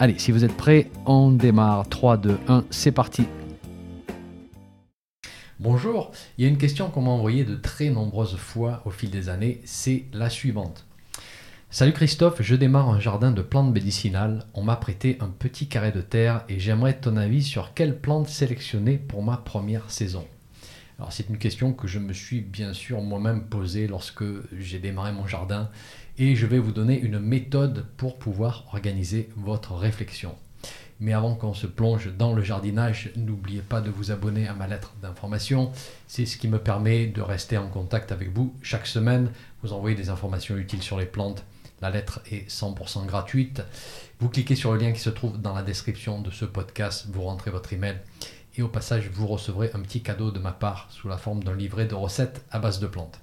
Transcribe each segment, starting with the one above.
Allez, si vous êtes prêts, on démarre. 3, 2, 1, c'est parti. Bonjour, il y a une question qu'on m'a envoyée de très nombreuses fois au fil des années, c'est la suivante. Salut Christophe, je démarre un jardin de plantes médicinales. On m'a prêté un petit carré de terre et j'aimerais ton avis sur quelle plante sélectionner pour ma première saison. Alors c'est une question que je me suis bien sûr moi-même posée lorsque j'ai démarré mon jardin et je vais vous donner une méthode pour pouvoir organiser votre réflexion. Mais avant qu'on se plonge dans le jardinage, n'oubliez pas de vous abonner à ma lettre d'information. C'est ce qui me permet de rester en contact avec vous chaque semaine, vous envoyer des informations utiles sur les plantes. La lettre est 100% gratuite. Vous cliquez sur le lien qui se trouve dans la description de ce podcast, vous rentrez votre email et au passage vous recevrez un petit cadeau de ma part sous la forme d'un livret de recettes à base de plantes.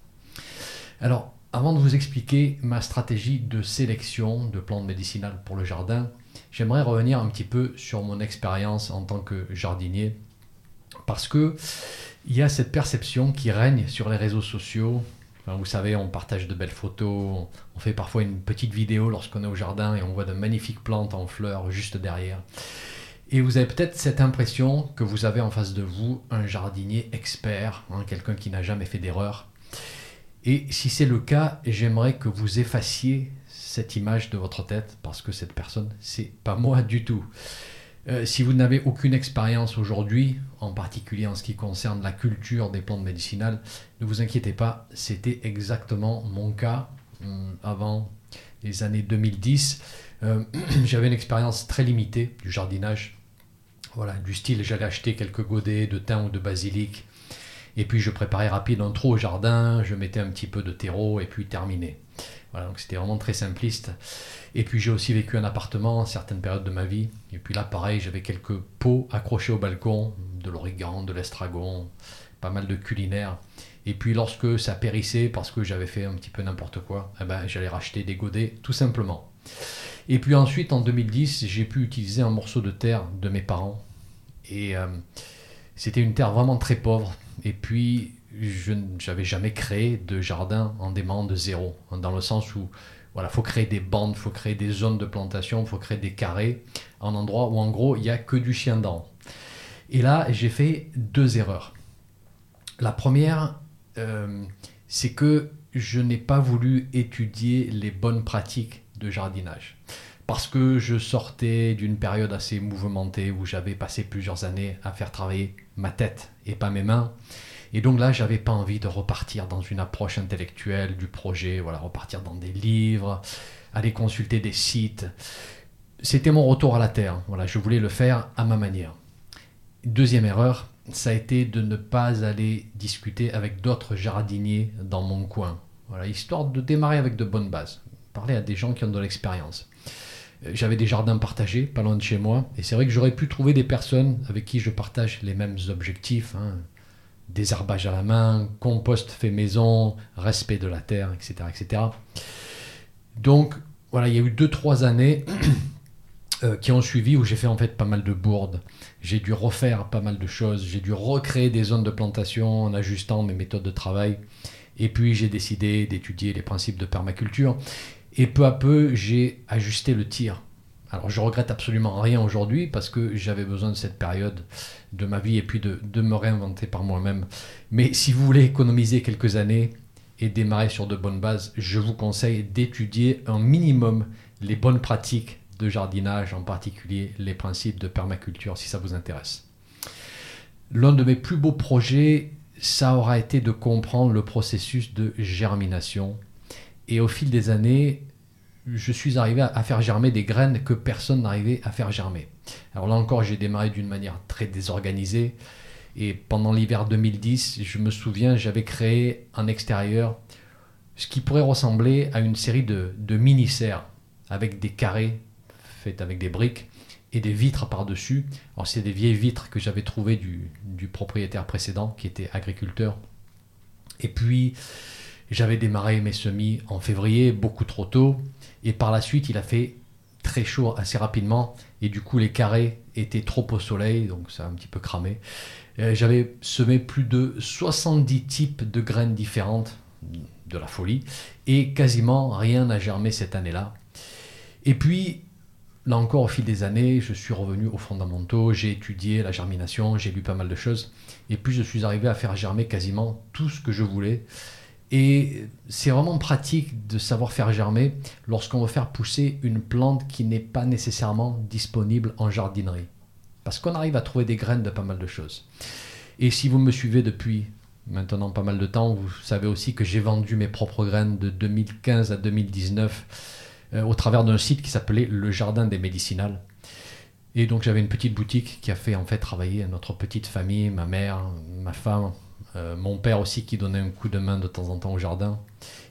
Alors, avant de vous expliquer ma stratégie de sélection de plantes médicinales pour le jardin, j'aimerais revenir un petit peu sur mon expérience en tant que jardinier parce que il y a cette perception qui règne sur les réseaux sociaux. vous savez, on partage de belles photos, on fait parfois une petite vidéo lorsqu'on est au jardin et on voit de magnifiques plantes en fleurs juste derrière. Et vous avez peut-être cette impression que vous avez en face de vous un jardinier expert, hein, quelqu'un qui n'a jamais fait d'erreur. Et si c'est le cas, j'aimerais que vous effaciez cette image de votre tête parce que cette personne, c'est pas moi du tout. Euh, si vous n'avez aucune expérience aujourd'hui, en particulier en ce qui concerne la culture des plantes médicinales, ne vous inquiétez pas, c'était exactement mon cas hum, avant les années 2010. Euh, j'avais une expérience très limitée du jardinage. Voilà, du style, j'allais acheter quelques godets de thym ou de basilic et puis je préparais rapide un trou au jardin, je mettais un petit peu de terreau et puis terminé. Voilà, donc c'était vraiment très simpliste. Et puis j'ai aussi vécu un appartement à certaines périodes de ma vie. Et puis là, pareil, j'avais quelques pots accrochés au balcon, de l'origan, de l'estragon, pas mal de culinaire. Et puis lorsque ça périssait parce que j'avais fait un petit peu n'importe quoi, eh ben, j'allais racheter des godets tout simplement. Et puis ensuite, en 2010, j'ai pu utiliser un morceau de terre de mes parents. Et euh, c'était une terre vraiment très pauvre, et puis, je n'avais jamais créé de jardin en démarrant de zéro, dans le sens où voilà, faut créer des bandes, il faut créer des zones de plantation, il faut créer des carrés, en endroit où en gros il n'y a que du chien dent. Et là, j'ai fait deux erreurs. La première, euh, c'est que je n'ai pas voulu étudier les bonnes pratiques de jardinage. Parce que je sortais d'une période assez mouvementée où j'avais passé plusieurs années à faire travailler ma tête et pas mes mains. Et donc là, j'avais pas envie de repartir dans une approche intellectuelle du projet, voilà, repartir dans des livres, aller consulter des sites. C'était mon retour à la terre. Voilà, je voulais le faire à ma manière. Deuxième erreur, ça a été de ne pas aller discuter avec d'autres jardiniers dans mon coin. Voilà, histoire de démarrer avec de bonnes bases. Parler à des gens qui ont de l'expérience. Euh, j'avais des jardins partagés, pas loin de chez moi, et c'est vrai que j'aurais pu trouver des personnes avec qui je partage les mêmes objectifs, hein. désherbage à la main, compost fait maison, respect de la terre, etc. etc. Donc voilà, il y a eu deux, trois années euh, qui ont suivi où j'ai fait en fait pas mal de bourdes. J'ai dû refaire pas mal de choses, j'ai dû recréer des zones de plantation en ajustant mes méthodes de travail. Et puis j'ai décidé d'étudier les principes de permaculture. Et peu à peu, j'ai ajusté le tir. Alors je regrette absolument rien aujourd'hui parce que j'avais besoin de cette période de ma vie et puis de, de me réinventer par moi-même. Mais si vous voulez économiser quelques années et démarrer sur de bonnes bases, je vous conseille d'étudier un minimum les bonnes pratiques de jardinage, en particulier les principes de permaculture si ça vous intéresse. L'un de mes plus beaux projets, ça aura été de comprendre le processus de germination et au fil des années, je suis arrivé à faire germer des graines que personne n'arrivait à faire germer. Alors là encore, j'ai démarré d'une manière très désorganisée. Et pendant l'hiver 2010, je me souviens, j'avais créé en extérieur ce qui pourrait ressembler à une série de, de mini-serres avec des carrés faits avec des briques et des vitres par-dessus. Alors c'est des vieilles vitres que j'avais trouvées du, du propriétaire précédent qui était agriculteur. Et puis j'avais démarré mes semis en février, beaucoup trop tôt. Et par la suite, il a fait très chaud assez rapidement. Et du coup, les carrés étaient trop au soleil, donc ça a un petit peu cramé. J'avais semé plus de 70 types de graines différentes, de la folie, et quasiment rien n'a germé cette année-là. Et puis, là encore, au fil des années, je suis revenu aux fondamentaux, j'ai étudié la germination, j'ai lu pas mal de choses, et puis je suis arrivé à faire germer quasiment tout ce que je voulais. Et c'est vraiment pratique de savoir faire germer lorsqu'on veut faire pousser une plante qui n'est pas nécessairement disponible en jardinerie. Parce qu'on arrive à trouver des graines de pas mal de choses. Et si vous me suivez depuis maintenant pas mal de temps, vous savez aussi que j'ai vendu mes propres graines de 2015 à 2019 euh, au travers d'un site qui s'appelait Le Jardin des Médicinales. Et donc j'avais une petite boutique qui a fait en fait travailler notre petite famille, ma mère, ma femme, euh, mon père aussi qui donnait un coup de main de temps en temps au jardin.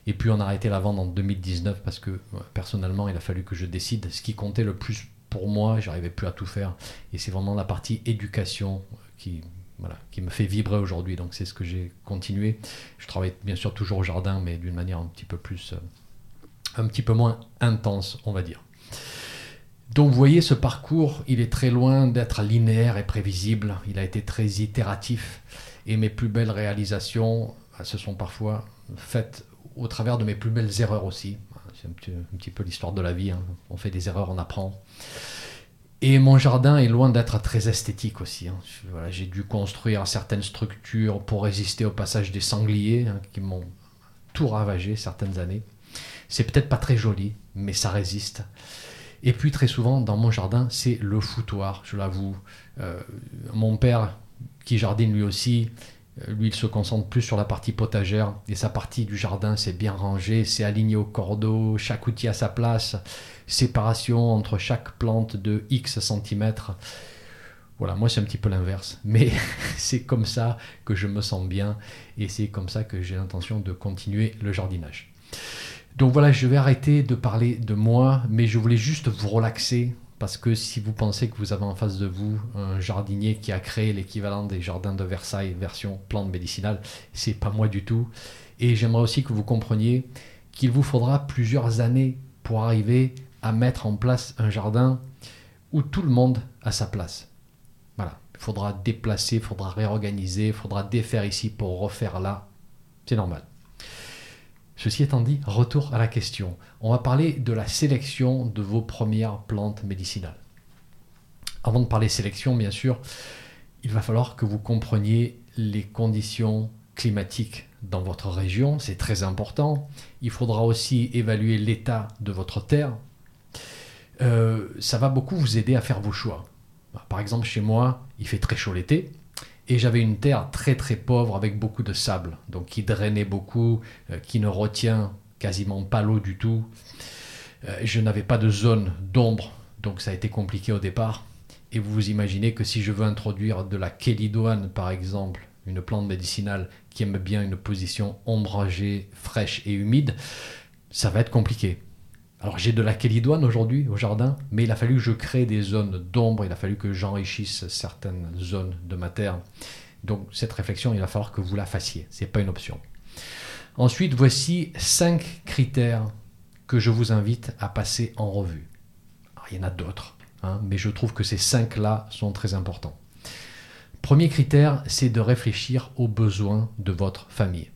Et puis on a arrêté la vente en 2019 parce que personnellement il a fallu que je décide ce qui comptait le plus pour moi, j'arrivais plus à tout faire. Et c'est vraiment la partie éducation qui, voilà, qui me fait vibrer aujourd'hui. Donc c'est ce que j'ai continué. Je travaille bien sûr toujours au jardin, mais d'une manière un petit peu plus, euh, un petit peu moins intense, on va dire. Donc vous voyez, ce parcours, il est très loin d'être linéaire et prévisible. Il a été très itératif. Et mes plus belles réalisations bah, se sont parfois faites au travers de mes plus belles erreurs aussi. C'est un petit, peu l'histoire de la vie. Hein. On fait des erreurs, on apprend. Et mon jardin est loin d'être très esthétique aussi. Hein. j'ai dû construire certaines structures pour résister au passage des sangliers hein, qui m'ont tout ravagé certaines années. C'est peut-être pas très joli, mais ça résiste. Et puis très souvent dans mon jardin, c'est le foutoir, je l'avoue. Euh, mon père qui jardine lui aussi. Euh, lui, il se concentre plus sur la partie potagère et sa partie du jardin, c'est bien rangé, c'est aligné au cordeau, chaque outil à sa place, séparation entre chaque plante de X centimètres. Voilà, moi c'est un petit peu l'inverse, mais c'est comme ça que je me sens bien et c'est comme ça que j'ai l'intention de continuer le jardinage. Donc voilà, je vais arrêter de parler de moi, mais je voulais juste vous relaxer parce que si vous pensez que vous avez en face de vous un jardinier qui a créé l'équivalent des jardins de Versailles version plante médicinale, c'est pas moi du tout. Et j'aimerais aussi que vous compreniez qu'il vous faudra plusieurs années pour arriver à mettre en place un jardin où tout le monde a sa place. Voilà, il faudra déplacer, il faudra réorganiser, il faudra défaire ici pour refaire là. C'est normal. Ceci étant dit, retour à la question. On va parler de la sélection de vos premières plantes médicinales. Avant de parler sélection, bien sûr, il va falloir que vous compreniez les conditions climatiques dans votre région, c'est très important. Il faudra aussi évaluer l'état de votre terre. Euh, ça va beaucoup vous aider à faire vos choix. Par exemple, chez moi, il fait très chaud l'été, et j'avais une terre très très pauvre avec beaucoup de sable, donc qui drainait beaucoup, euh, qui ne retient quasiment pas l'eau du tout. Euh, je n'avais pas de zone d'ombre, donc ça a été compliqué au départ. Et vous vous imaginez que si je veux introduire de la kélidoine, par exemple, une plante médicinale qui aime bien une position ombragée, fraîche et humide, ça va être compliqué. Alors j'ai de la kélidoine aujourd'hui au jardin, mais il a fallu que je crée des zones d'ombre, il a fallu que j'enrichisse certaines zones de ma terre. Donc cette réflexion, il va falloir que vous la fassiez, ce n'est pas une option. Ensuite, voici cinq critères que je vous invite à passer en revue. il y en a d'autres, hein, mais je trouve que ces cinq-là sont très importants. Premier critère, c'est de réfléchir aux besoins de votre famille.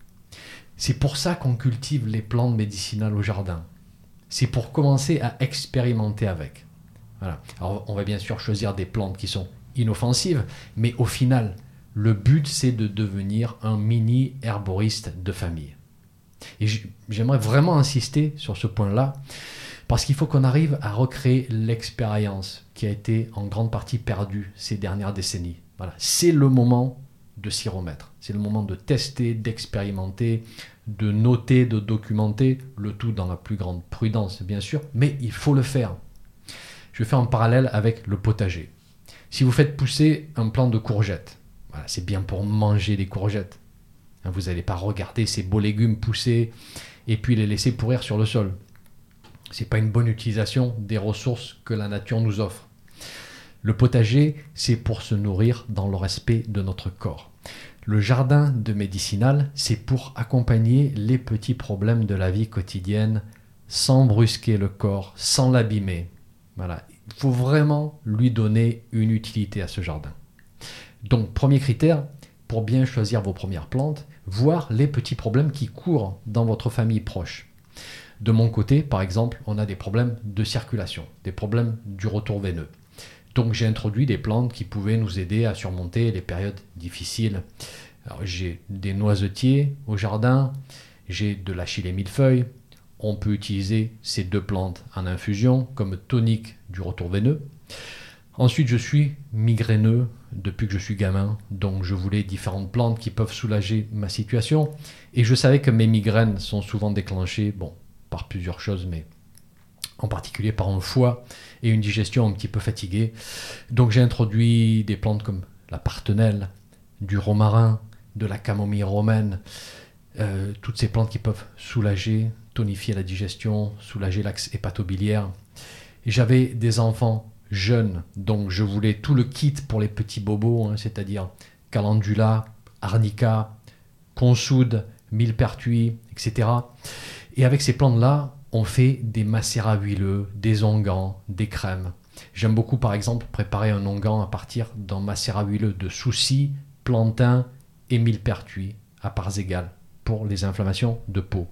C'est pour ça qu'on cultive les plantes médicinales au jardin c'est pour commencer à expérimenter avec. Voilà. On va bien sûr choisir des plantes qui sont inoffensives, mais au final, le but, c'est de devenir un mini herboriste de famille. Et j'aimerais vraiment insister sur ce point-là, parce qu'il faut qu'on arrive à recréer l'expérience qui a été en grande partie perdue ces dernières décennies. Voilà. C'est le moment de s'y remettre. C'est le moment de tester, d'expérimenter, de noter, de documenter, le tout dans la plus grande prudence bien sûr, mais il faut le faire. Je vais faire un parallèle avec le potager. Si vous faites pousser un plant de courgettes, c'est bien pour manger des courgettes. Hein, vous n'allez pas regarder ces beaux légumes pousser et puis les laisser pourrir sur le sol. Ce n'est pas une bonne utilisation des ressources que la nature nous offre. Le potager, c'est pour se nourrir dans le respect de notre corps. Le jardin de médicinal, c'est pour accompagner les petits problèmes de la vie quotidienne sans brusquer le corps, sans l'abîmer. Voilà. Il faut vraiment lui donner une utilité à ce jardin. Donc, premier critère, pour bien choisir vos premières plantes, voir les petits problèmes qui courent dans votre famille proche. De mon côté, par exemple, on a des problèmes de circulation, des problèmes du retour veineux. Donc j'ai introduit des plantes qui pouvaient nous aider à surmonter les périodes difficiles. J'ai des noisetiers au jardin, j'ai de l'achille et millefeuille. On peut utiliser ces deux plantes en infusion comme tonique du retour veineux. Ensuite, je suis migraineux depuis que je suis gamin, donc je voulais différentes plantes qui peuvent soulager ma situation. Et je savais que mes migraines sont souvent déclenchées, bon, par plusieurs choses, mais en particulier par un foie et une digestion un petit peu fatiguée. Donc j'ai introduit des plantes comme la partenelle, du romarin, de la camomille romaine, euh, toutes ces plantes qui peuvent soulager, tonifier la digestion, soulager l'axe hépatobiliaire. J'avais des enfants jeunes, donc je voulais tout le kit pour les petits bobos, hein, c'est-à-dire calendula, arnica, consoude, millepertuis, etc. Et avec ces plantes-là, on fait des macérats huileux, des onguents, des crèmes. J'aime beaucoup par exemple préparer un onguent à partir d'un macérat huileux de soucis, plantain et millepertuis à parts égales pour les inflammations de peau.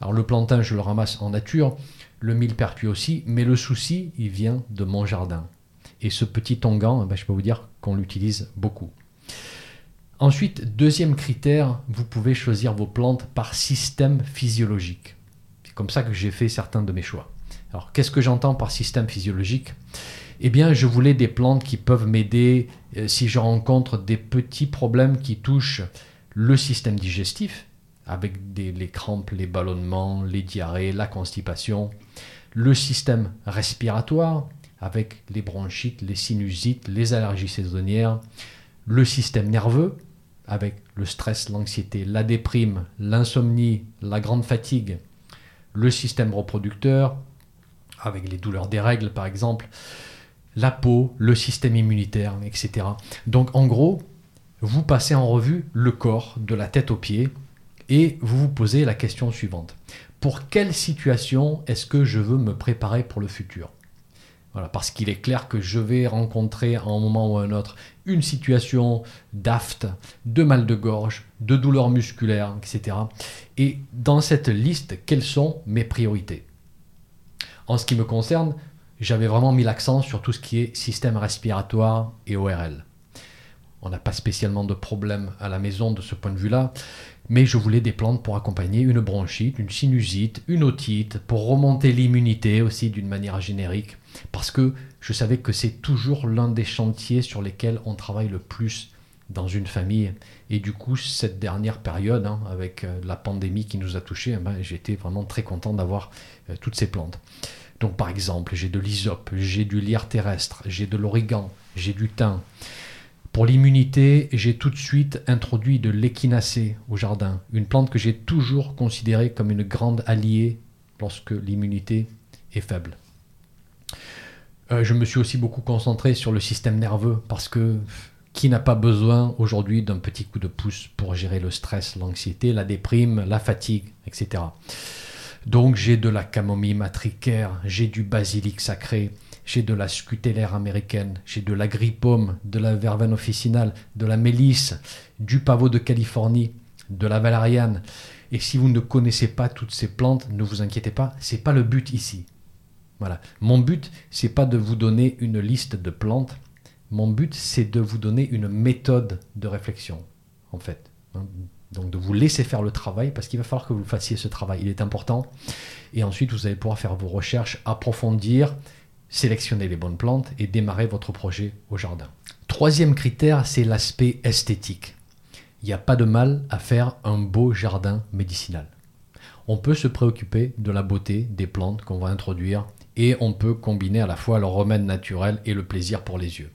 Alors le plantain, je le ramasse en nature, le millepertuis aussi, mais le souci, il vient de mon jardin. Et ce petit onguent, eh ben, je peux vous dire qu'on l'utilise beaucoup. Ensuite, deuxième critère, vous pouvez choisir vos plantes par système physiologique comme ça que j'ai fait certains de mes choix. Alors, qu'est-ce que j'entends par système physiologique? Eh bien, je voulais des plantes qui peuvent m'aider euh, si je rencontre des petits problèmes qui touchent le système digestif, avec les crampes, les ballonnements, les diarrhées, la constipation, le système respiratoire, avec les bronchites, les sinusites, les allergies saisonnières, le système nerveux, avec le stress, l'anxiété, la déprime, l'insomnie, la grande fatigue, le système reproducteur, avec les douleurs des règles par exemple, la peau, le système immunitaire, etc. Donc en gros, vous passez en revue le corps de la tête aux pieds et vous vous posez la question suivante. Pour quelle situation est-ce que je veux me préparer pour le futur? Voilà, parce qu'il est clair que je vais rencontrer à un moment ou à un autre une situation d'aft, de mal de gorge, de douleurs musculaires, etc. Et dans cette liste, quelles sont mes priorités? En ce qui me concerne, j'avais vraiment mis l'accent sur tout ce qui est système respiratoire et ORL. On n'a pas spécialement de problème à la maison de ce point de vue-là, mais je voulais des plantes pour accompagner une bronchite, une sinusite, une otite, pour remonter l'immunité aussi d'une manière générique, parce que je savais que c'est toujours l'un des chantiers sur lesquels on travaille le plus dans une famille. Et du coup, cette dernière période, hein, avec euh, la pandémie qui nous a touchés, eh ben, j'étais vraiment très content d'avoir euh, toutes ces plantes. Donc par exemple, j'ai de l'hysope, j'ai du lierre terrestre, j'ai de l'origan, j'ai du thym. Pour l'immunité, j'ai tout de suite introduit de l'échinacée au jardin, une plante que j'ai toujours considérée comme une grande alliée lorsque l'immunité est faible. Euh, je me suis aussi beaucoup concentré sur le système nerveux parce que qui n'a pas besoin aujourd'hui d'un petit coup de pouce pour gérer le stress, l'anxiété, la déprime, la fatigue, etc. Donc j'ai de la camomille matricaire, j'ai du basilic sacré, j'ai de la scutellaire américaine, j'ai de l'agrippome, de la verveine officinale, de la mélisse, du pavot de Californie, de la valériane. Et si vous ne connaissez pas toutes ces plantes, ne vous inquiétez pas, c'est pas le but ici. Voilà. Mon but, c'est pas de vous donner une liste de plantes. Mon but, c'est de vous donner une méthode de réflexion, en fait. Hein. Donc de vous laisser faire le travail, parce qu'il va falloir que vous fassiez ce travail. Il est important. Et ensuite, vous allez pouvoir faire vos recherches, approfondir, sélectionner les bonnes plantes et démarrer votre projet au jardin. Troisième critère, c'est l'aspect esthétique. Il n'y a pas de mal à faire un beau jardin médicinal. On peut se préoccuper de la beauté des plantes qu'on va introduire et on peut combiner à la fois le remède naturel et le plaisir pour les yeux.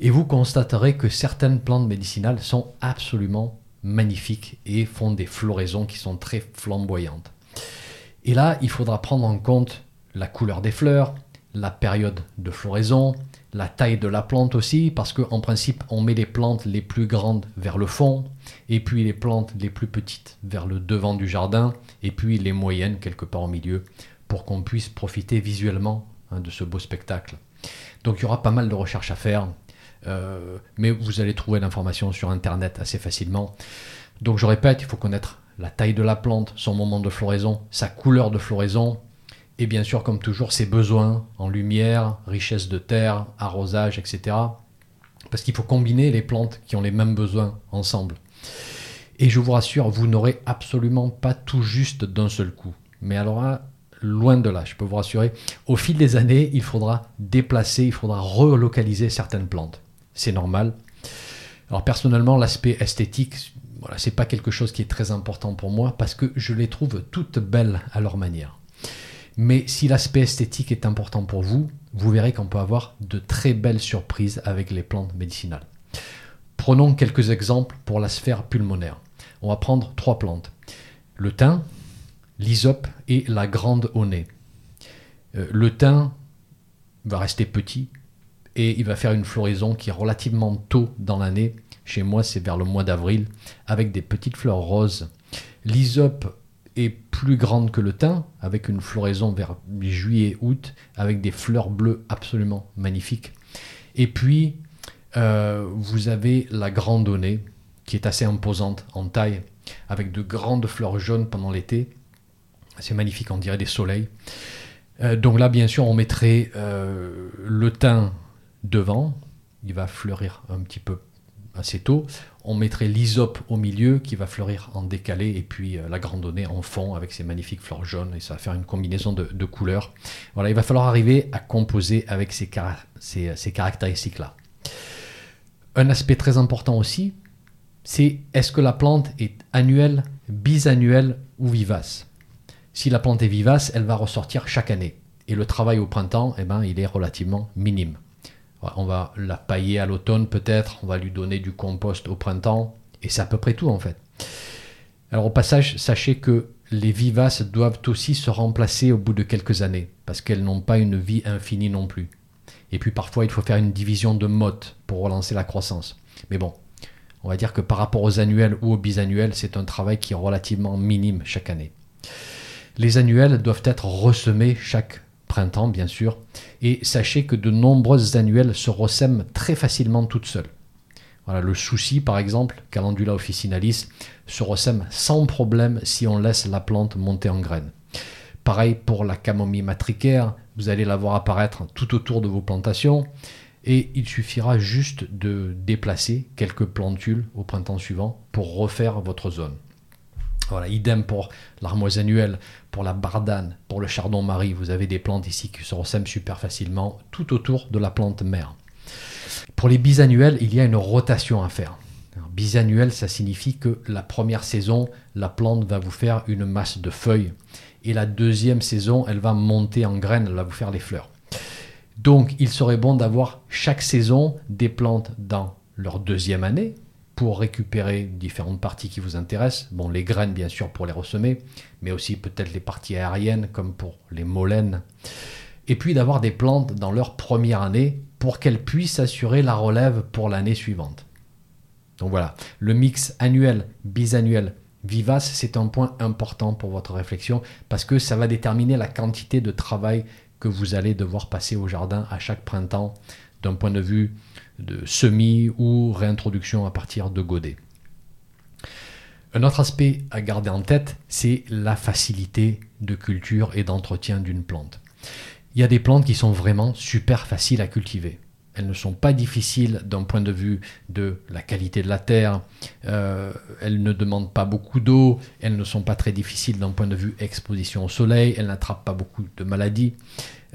Et vous constaterez que certaines plantes médicinales sont absolument magnifiques et font des floraisons qui sont très flamboyantes. Et là, il faudra prendre en compte la couleur des fleurs, la période de floraison, la taille de la plante aussi, parce qu'en principe, on met les plantes les plus grandes vers le fond, et puis les plantes les plus petites vers le devant du jardin, et puis les moyennes quelque part au milieu, pour qu'on puisse profiter visuellement hein, de ce beau spectacle. Donc il y aura pas mal de recherches à faire, euh, mais vous allez trouver l'information sur Internet assez facilement. Donc je répète, il faut connaître la taille de la plante, son moment de floraison, sa couleur de floraison, et bien sûr, comme toujours, ses besoins en lumière, richesse de terre, arrosage, etc. Parce qu'il faut combiner les plantes qui ont les mêmes besoins ensemble. Et je vous rassure, vous n'aurez absolument pas tout juste d'un seul coup. Mais alors loin de là, je peux vous rassurer, au fil des années, il faudra déplacer, il faudra relocaliser certaines plantes. C'est normal. Alors personnellement, l'aspect esthétique, voilà, c'est pas quelque chose qui est très important pour moi parce que je les trouve toutes belles à leur manière. Mais si l'aspect esthétique est important pour vous, vous verrez qu'on peut avoir de très belles surprises avec les plantes médicinales. Prenons quelques exemples pour la sphère pulmonaire. On va prendre trois plantes. Le thym, l'hysope et la grande nez. Euh, le thym va rester petit et il va faire une floraison qui est relativement tôt dans l'année. Chez moi, c'est vers le mois d'avril, avec des petites fleurs roses. L'hysope plus grande que le thym, avec une floraison vers juillet-août, avec des fleurs bleues absolument magnifiques. Et puis, euh, vous avez la grandonnée, qui est assez imposante en taille, avec de grandes fleurs jaunes pendant l'été. C'est magnifique, on dirait des soleils. Euh, donc là, bien sûr, on mettrait euh, le thym devant. Il va fleurir un petit peu assez tôt. On mettrait l'hysope au milieu qui va fleurir en décalé et puis euh, la grandonnée en fond avec ses magnifiques fleurs jaunes et ça va faire une combinaison de, couleurs. Voilà, il va falloir arriver à composer avec ces, ces caractéristiques-là. Un aspect très important aussi, c'est est-ce que la plante est annuelle, bisannuelle ou vivace? Si la plante est vivace, elle va ressortir chaque année. Et le travail au printemps, eh ben, il est relativement minime. On va la pailler à l'automne peut-être, on va lui donner du compost au printemps, et c'est à peu près tout en fait. Alors au passage, sachez que les vivaces doivent aussi se remplacer au bout de quelques années, parce qu'elles n'ont pas une vie infinie non plus. Et puis parfois, il faut faire une division de mottes pour relancer la croissance. Mais bon, on va dire que par rapport aux annuels ou aux bisannuels, c'est un travail qui est relativement minime chaque année. Les annuels doivent être ressemés chaque printemps bien sûr, et sachez que de nombreuses annuelles se ressèment très facilement toutes seules. Voilà, le souci par exemple, Calendula officinalis, se ressème sans problème si on laisse la plante monter en graines. Pareil pour la camomille matricaire, vous allez la voir apparaître tout autour de vos plantations et il suffira juste de déplacer quelques plantules au printemps suivant pour refaire votre zone. Voilà, idem pour l'armoise annuelle, pour la bardane, pour le chardon-marie. Vous avez des plantes ici qui se ressèment super facilement tout autour de la plante mère. Pour les bisannuels, il y a une rotation à faire. bisannuel, ça signifie que la première saison, la plante va vous faire une masse de feuilles. Et la deuxième saison, elle va monter en graines, elle va vous faire les fleurs. Donc, il serait bon d'avoir chaque saison des plantes dans leur deuxième année, pour récupérer différentes parties qui vous intéressent. Bon, les graines, bien sûr, pour les ressemer, mais aussi peut-être les parties aériennes, comme pour les molènes. Et puis d'avoir des plantes dans leur première année pour qu'elles puissent assurer la relève pour l'année suivante. Donc voilà, le mix annuel, bisannuel, vivace, c'est un point important pour votre réflexion parce que ça va déterminer la quantité de travail que vous allez devoir passer au jardin à chaque printemps d'un point de vue de semis ou réintroduction à partir de godets. Un autre aspect à garder en tête, c'est la facilité de culture et d'entretien d'une plante. Il y a des plantes qui sont vraiment super faciles à cultiver. Elles ne sont pas difficiles d'un point de vue de la qualité de la terre, euh, elles ne demandent pas beaucoup d'eau, elles ne sont pas très difficiles d'un point de vue exposition au soleil, elles n'attrapent pas beaucoup de maladies.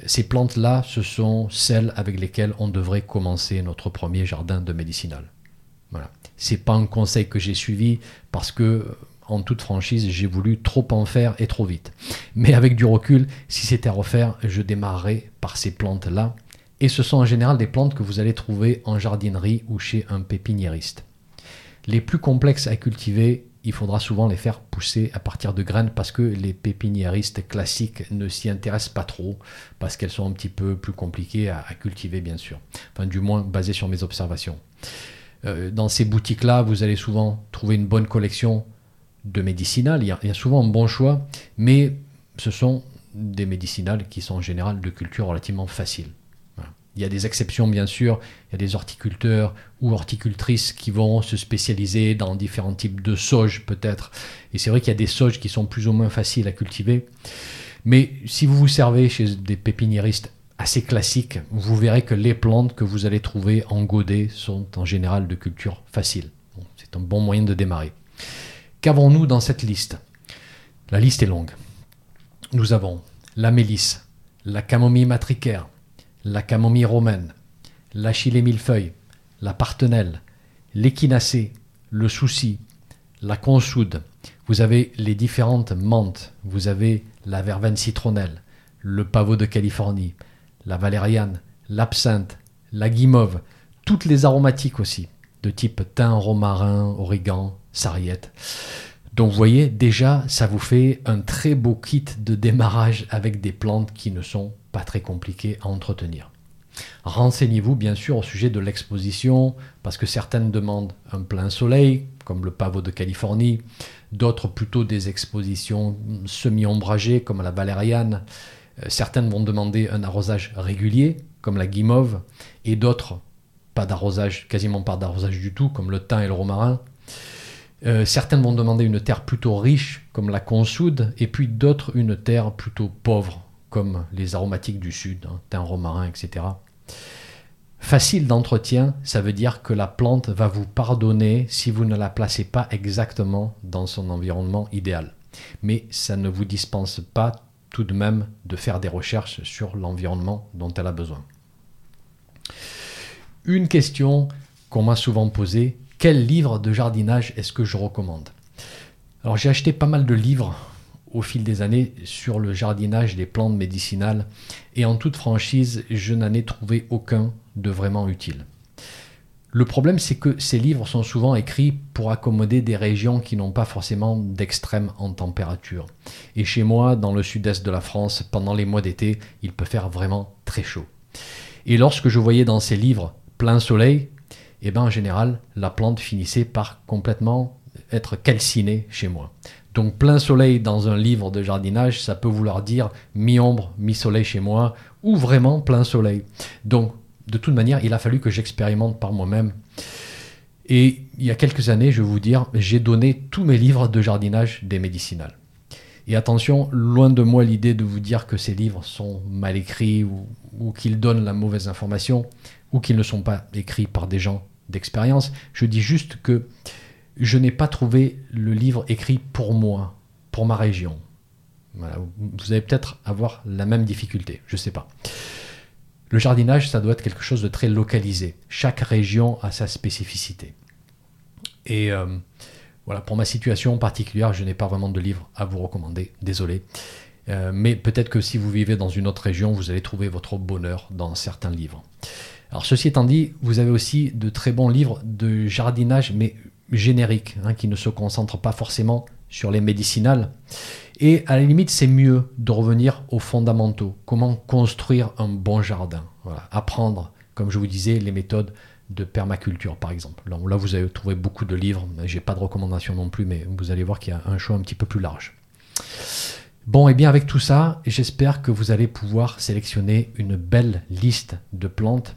Ces plantes-là, ce sont celles avec lesquelles on devrait commencer notre premier jardin de médicinal. Voilà. C'est pas un conseil que j'ai suivi parce que, en toute franchise, j'ai voulu trop en faire et trop vite. Mais avec du recul, si c'était à refaire, je démarrerais par ces plantes-là. Et ce sont en général des plantes que vous allez trouver en jardinerie ou chez un pépiniériste. Les plus complexes à cultiver, il faudra souvent les faire pousser à partir de graines parce que les pépiniéristes classiques ne s'y intéressent pas trop, parce qu'elles sont un petit peu plus compliquées à, cultiver, bien sûr. Enfin, du moins, basées sur mes observations. Euh, dans ces boutiques-là, vous allez souvent trouver une bonne collection de médicinales. Il y, a, il y a souvent un bon choix, mais ce sont des médicinales qui sont en général de culture relativement facile. Il y a des exceptions, bien sûr. Il y a des horticulteurs ou horticultrices qui vont se spécialiser dans différents types de sauges, peut-être. Et c'est vrai qu'il y a des sauges qui sont plus ou moins faciles à cultiver. Mais si vous vous servez chez des pépiniéristes assez classiques, vous verrez que les plantes que vous allez trouver en godet sont en général de culture facile. c'est un bon moyen de démarrer. Qu'avons-nous dans cette liste? La liste est longue. Nous avons la mélisse, la camomille matricaire, la camomille romaine, l'achillée millefeuille, la partenelle, l'échinacée, le souci, la consoude. Vous avez les différentes menthes. Vous avez la verveine citronnelle, le pavot de Californie, la valériane, l'absinthe, la guimauve, toutes les aromatiques aussi, de type thym, romarin, origan, sarriette. Donc vous voyez, déjà, ça vous fait un très beau kit de démarrage avec des plantes qui ne sont pas très compliquées à entretenir. Renseignez-vous bien sûr au sujet de l'exposition, parce que certaines demandent un plein soleil, comme le pavot de Californie, d'autres plutôt des expositions semi-ombragées, comme la valériane. Euh, certaines vont demander un arrosage régulier, comme la guimauve, et d'autres pas d'arrosage, quasiment pas d'arrosage du tout, comme le thym et le romarin. Euh, certaines vont demander une terre plutôt riche, comme la consoude, et puis d'autres une terre plutôt pauvre, comme les aromatiques du sud, hein, thym, romarin, etc. Facile d'entretien, ça veut dire que la plante va vous pardonner si vous ne la placez pas exactement dans son environnement idéal. Mais ça ne vous dispense pas tout de même de faire des recherches sur l'environnement dont elle a besoin. Une question qu'on m'a souvent posée, quel livre de jardinage est-ce que je recommande Alors j'ai acheté pas mal de livres au fil des années sur le jardinage des plantes médicinales et en toute franchise, je n'en ai trouvé aucun de vraiment utile. Le problème, c'est que ces livres sont souvent écrits pour accommoder des régions qui n'ont pas forcément d'extrême en température. Et chez moi, dans le sud-est de la France, pendant les mois d'été, il peut faire vraiment très chaud. Et lorsque je voyais dans ces livres plein soleil, et eh ben en général, la plante finissait par complètement être calcinée chez moi. Donc plein soleil dans un livre de jardinage, ça peut vouloir dire mi-ombre, mi-soleil chez moi, ou vraiment plein soleil. Donc de toute manière, il a fallu que j'expérimente par moi-même. Et il y a quelques années, je vais vous dire, j'ai donné tous mes livres de jardinage des médicinales. Et attention, loin de moi l'idée de vous dire que ces livres sont mal écrits ou, ou qu'ils donnent la mauvaise information ou qu'ils ne sont pas écrits par des gens d'expérience. Je dis juste que je n'ai pas trouvé le livre écrit pour moi, pour ma région. Vous allez peut-être avoir la même difficulté, je ne sais pas. Le jardinage, ça doit être quelque chose de très localisé. Chaque région a sa spécificité. Et euh, voilà, pour ma situation particulière, je n'ai pas vraiment de livre à vous recommander, désolé. Euh, mais peut-être que si vous vivez dans une autre région, vous allez trouver votre bonheur dans certains livres. Alors ceci étant dit, vous avez aussi de très bons livres de jardinage, mais génériques, hein, qui ne se concentrent pas forcément sur les médicinales. Et à la limite, c'est mieux de revenir aux fondamentaux. Comment construire un bon jardin Apprendre, comme je vous disais, les méthodes de permaculture, par exemple. Là, vous avez trouvé beaucoup de livres. J'ai pas de recommandations non plus, mais vous allez voir qu'il y a un choix un petit peu plus large. Bon, et bien avec tout ça, j'espère que vous allez pouvoir sélectionner une belle liste de plantes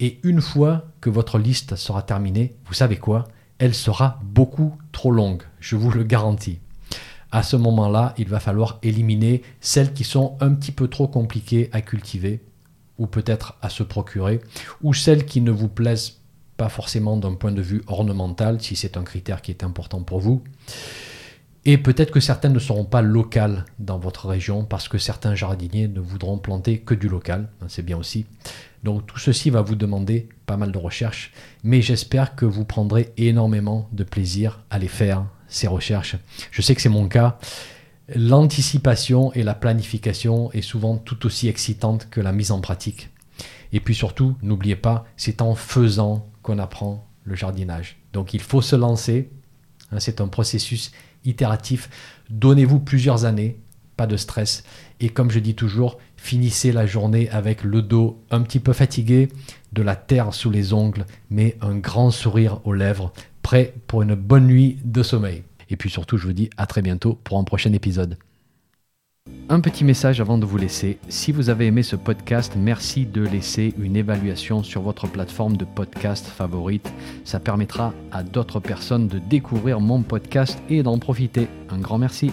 et une fois que votre liste sera terminée, vous savez quoi? Elle sera beaucoup trop longue, je vous le garantis. À ce moment-là, il va falloir éliminer celles qui sont un petit peu trop compliquées à cultiver ou peut-être à se procurer, ou celles qui ne vous plaisent pas forcément d'un point de vue ornemental, si c'est un critère qui est important pour vous. Et peut-être que certaines ne seront pas locales dans votre région parce que certains jardiniers ne voudront planter que du local, c'est bien aussi. Donc tout ceci va vous demander pas mal de recherches, mais j'espère que vous prendrez énormément de plaisir à les faire, ces recherches. Je sais que c'est mon cas. L'anticipation et la planification est souvent tout aussi excitante que la mise en pratique. Et puis surtout, n'oubliez pas, c'est en faisant qu'on apprend le jardinage. Donc il faut se lancer, Hein, c'est un processus itératif. Donnez-vous plusieurs années, pas de stress. Et comme je dis toujours, finissez la journée avec le dos un petit peu fatigué, de la terre sous les ongles, mais un grand sourire aux lèvres, prêt pour une bonne nuit de sommeil. Et puis surtout, je vous dis à très bientôt pour un prochain épisode. Un petit message avant de vous laisser. Si vous avez aimé ce podcast, merci de laisser une évaluation sur votre plateforme de podcast favorite. Ça permettra à d'autres personnes de découvrir mon podcast et d'en profiter. Un grand merci.